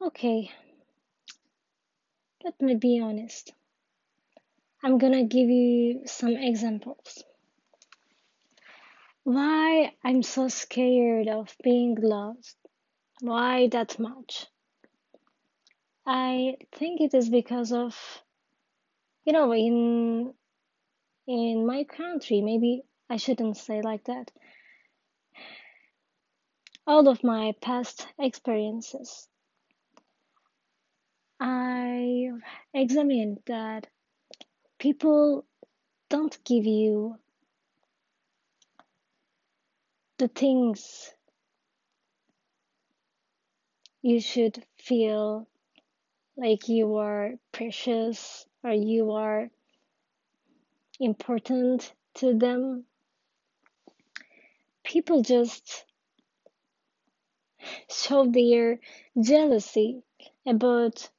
Okay, let me be honest. I'm gonna give you some examples. Why I'm so scared of being lost? Why that much? I think it is because of, you know, in in my country, maybe I shouldn't say like that. All of my past experiences, I examined that people don't give you the things you should feel like you are precious or you are important to them. People just show their jealousy about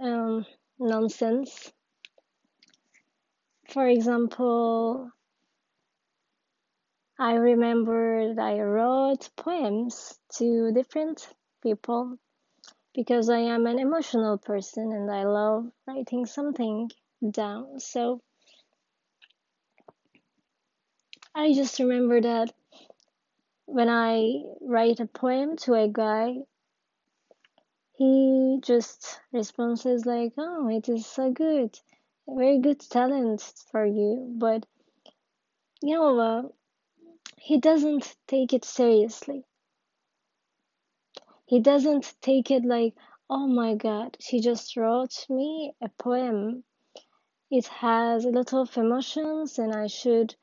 um, nonsense. For example, I remember that I wrote poems to different people because I am an emotional person and I love writing something down. So I just remember that when I write a poem to a guy, he just responds like, "Oh, it is so good, very good talent for you," but you know, uh, he doesn't take it seriously. He doesn't take it like, "Oh my God, she just wrote me a poem. It has a lot of emotions, and I should."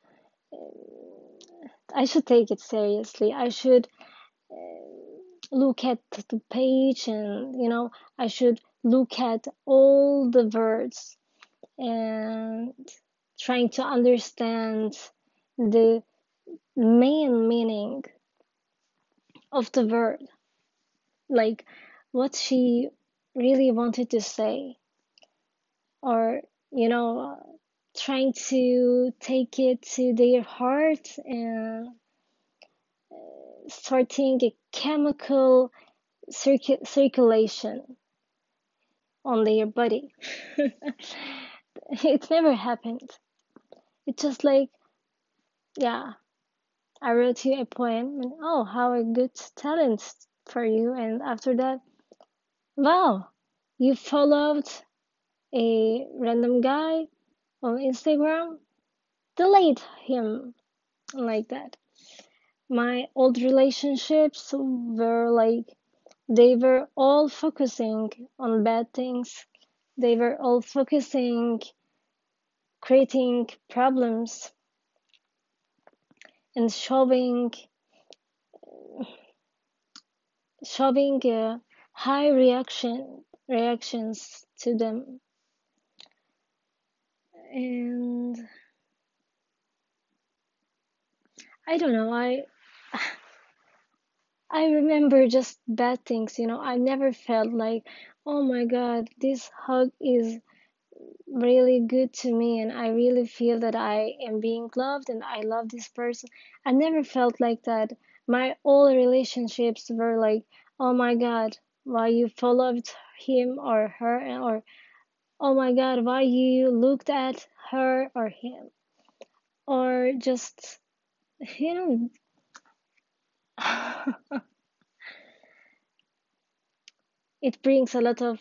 I should take it seriously. I should look at the page and you know I should look at all the words and trying to understand the main meaning of the word. Like what she really wanted to say or you know trying to take it to their heart and starting a chemical circu- circulation on their body. it never happened. It's just like, yeah, I wrote you a poem and oh, how a good talent for you. And after that, wow, you followed a random guy on Instagram, delete him like that. My old relationships were like, they were all focusing on bad things. They were all focusing creating problems and showing showing uh, high reaction reactions to them and i don't know i i remember just bad things you know i never felt like oh my god this hug is really good to me and I really feel that I am being loved and I love this person. I never felt like that. My all relationships were like, oh my god, why you followed him or her or oh my god, why you looked at her or him. Or just you know it brings a lot of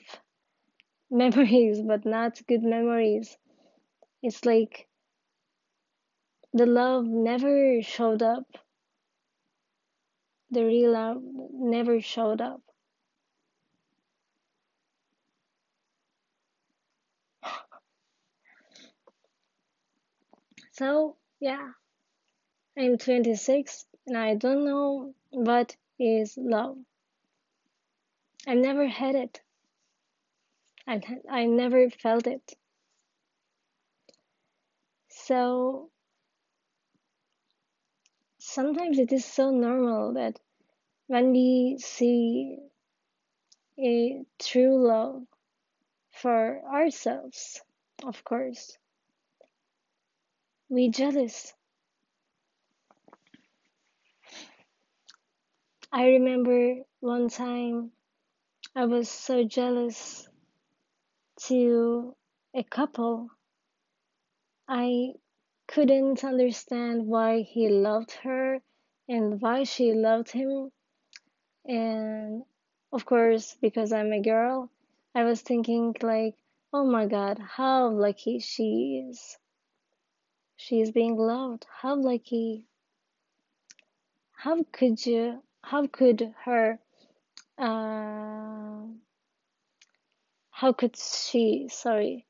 memories but not good memories. It's like the love never showed up the real love never showed up. So, yeah, I'm 26 and I don't know what is love. I never had it. I, I never felt it. So, sometimes it is so normal that when we see a true love for ourselves, of course, we jealous. I remember one time I was so jealous to a couple. I couldn't understand why he loved her and why she loved him. And of course, because I'm a girl, I was thinking like, oh my god, how lucky she is. She is being loved. How lucky. How could you, how could her, uh, how could she, sorry,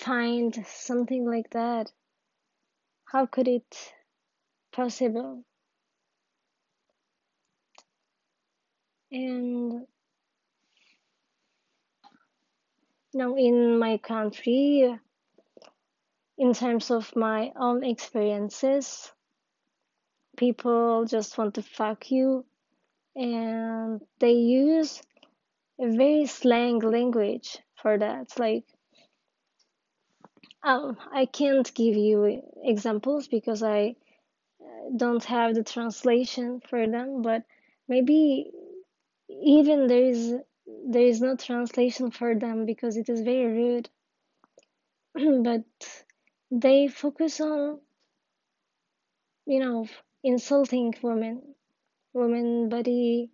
find something like that? How could it possible? And now in my country, in terms of my own experiences, people just want to fuck you and they use a very slang language for that. Like, um, I can't give you examples because I don't have the translation for them, but maybe even there is there is no translation for them because it is very rude. but they focus on you know insulting women, women body,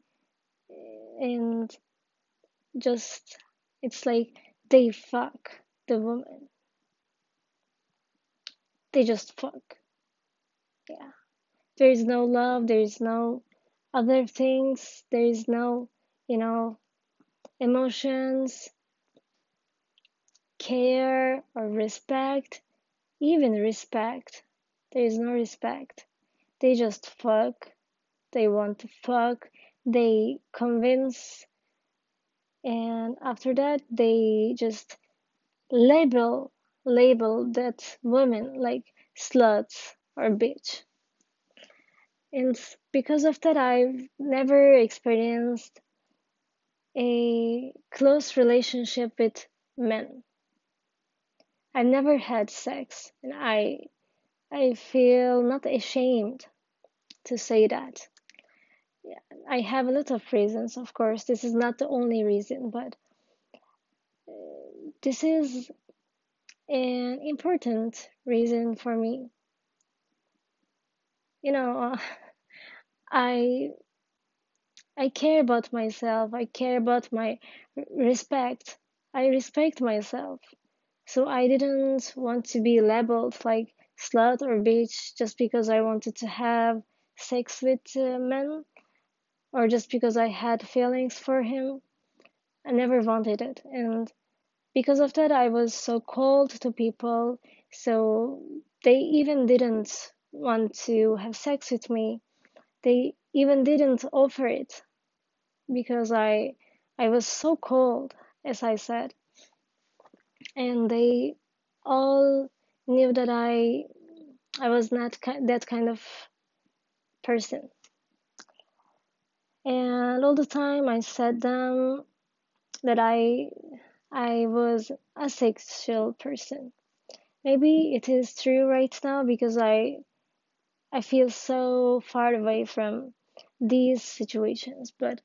and just it's like they fuck the woman. They just fuck. Yeah. There is no love, there is no other things, there is no, you know, emotions, care, or respect. Even respect. There is no respect. They just fuck. They want to fuck. They convince. And after that, they just label label that woman like sluts or bitch. And because of that, I've never experienced a close relationship with men. I've never had sex, and I I feel not ashamed to say that. I have a lot of reasons, of course. This is not the only reason, but uh, this is an important reason for me. You know, uh, I I care about myself. I care about my respect. I respect myself. So I didn't want to be labeled like slut or bitch just because I wanted to have sex with uh, men or just because I had feelings for him. I never wanted it. And because of that, I was so cold to people. So they even didn't want to have sex with me. They even didn't offer it because I I was so cold, as I said. And they all knew that I I was not that kind of person. And all the time I said them that I I was a sexual person. Maybe it is true right now because I I feel so far away from these situations, but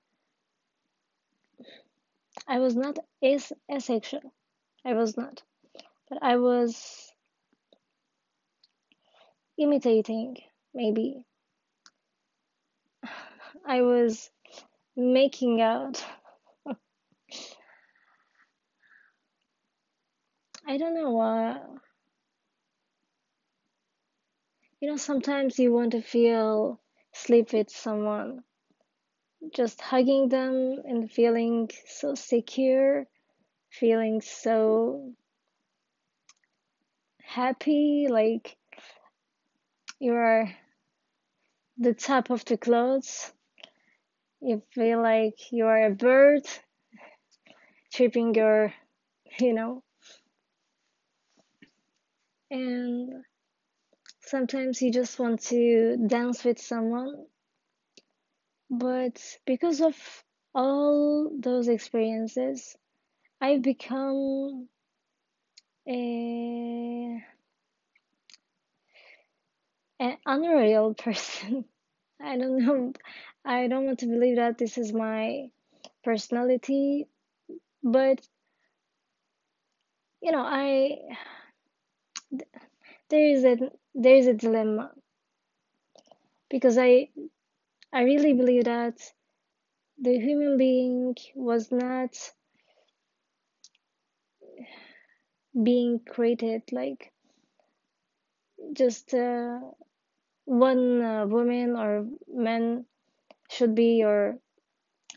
I was not as asexual. I was not. But I was imitating, maybe. I was making out. I don't know why. You know, sometimes you want to feel sleep with someone. Just hugging them and feeling so secure, feeling so happy, like you're the top of the clouds. You feel like you are a bird chirping your, you know. And sometimes you just want to dance with someone. But because of all those experiences, I've become a an unreal person. I don't know. I don't want to believe that this is my personality, but you know, I there is a there is a dilemma because I I really believe that the human being was not being created like just uh, one uh, woman or man should be your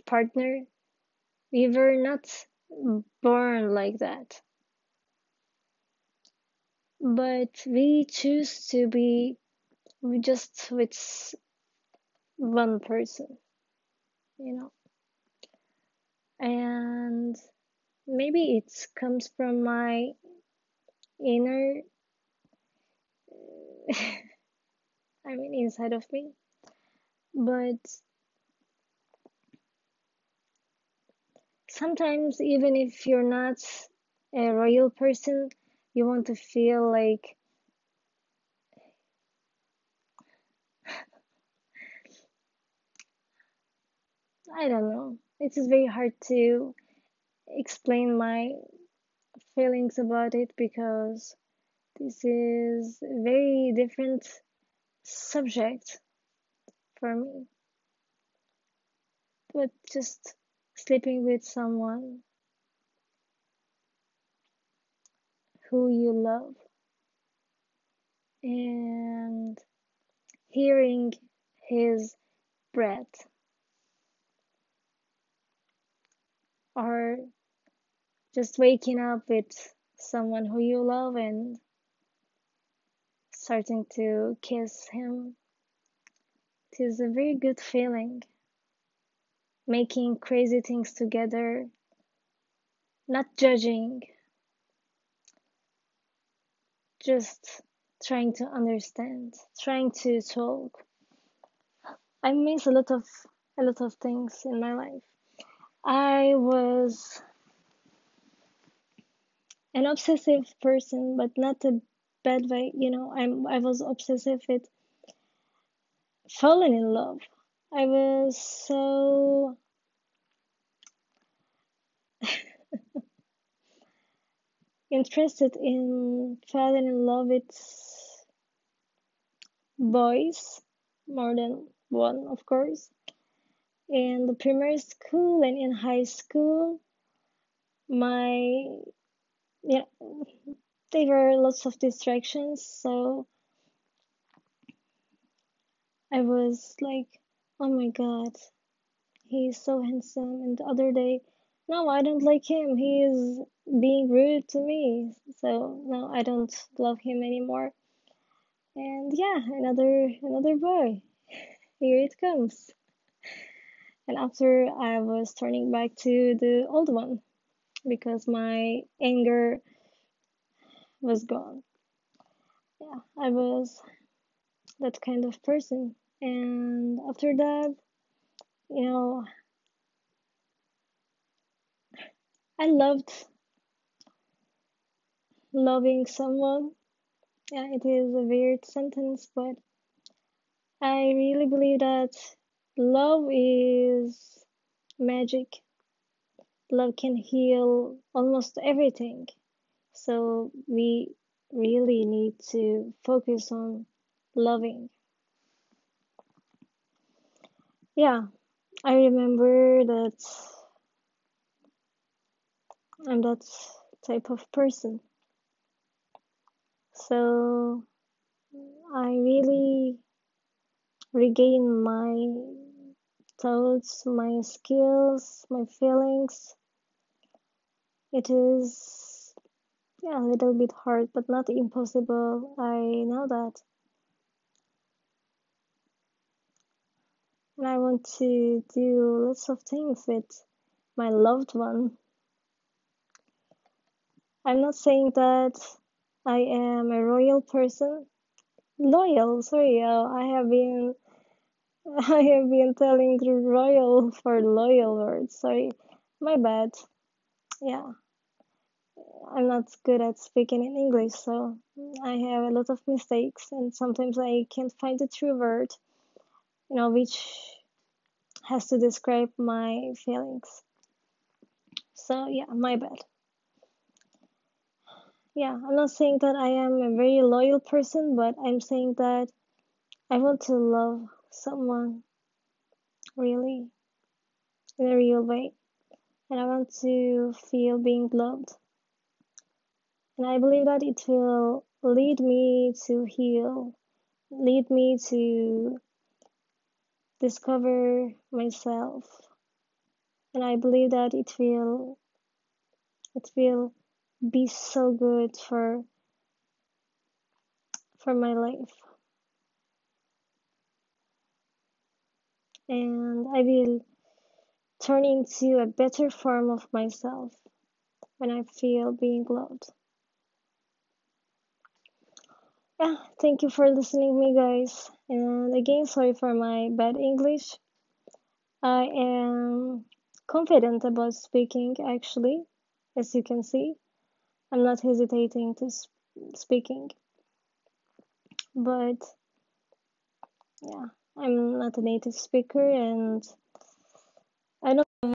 partner. We were not born like that. But we choose to be we just with one person, you know. And maybe it comes from my inner, I mean, inside of me. But sometimes, even if you're not a royal person, you want to feel like I don't know. It is very hard to explain my feelings about it because this is a very different subject for me. But just sleeping with someone who you love and hearing his breath or just waking up with someone who you love and starting to kiss him. It is a very good feeling. Making crazy things together, not judging, just trying to understand, trying to talk. I miss a lot of a lot of things in my life. I was an obsessive person, but not a bad way. You know, I'm I was obsessive with falling in love. I was so interested in falling in love with boys, more than one, of course. In the primary school and in high school, my yeah, there were lots of distractions, so I was like, oh my god, he's so handsome. And the other day, no, I don't like him. He is being rude to me. So no, I don't love him anymore. And yeah, another another boy. Here it comes. And after I was turning back to the old one because my anger was gone. Yeah, I was that kind of person. And after that, you know, I loved loving someone. Yeah, it is a weird sentence, but I really believe that love is magic. Love can heal almost everything. So we really need to focus on loving. Yeah, I remember that I'm that type of person. So I really regain my thoughts, my skills, my feelings. It is yeah, a little bit hard, but not impossible. I know that. And I want to do lots of things with my loved one. I'm not saying that I am a royal person. Loyal, sorry, I have been I have been telling royal for loyal words. Sorry, my bad. Yeah, I'm not good at speaking in English, so I have a lot of mistakes, and sometimes I can't find the true word, you know, which has to describe my feelings. So yeah, my bad. Yeah, I'm not saying that I am a very loyal person, but I'm saying that I want to love someone really in a real way. And I want to feel being loved. And I believe that it will lead me to heal, lead me to discover myself. And I believe that it will it will be so good for for my life. And I will turn into a better form of myself when I feel being loved. Yeah, thank you for listening me guys. And again, sorry for my bad English. I am confident about speaking actually, as you can see. I'm not hesitating to sp- speaking. But yeah, I'm not a native speaker and I don't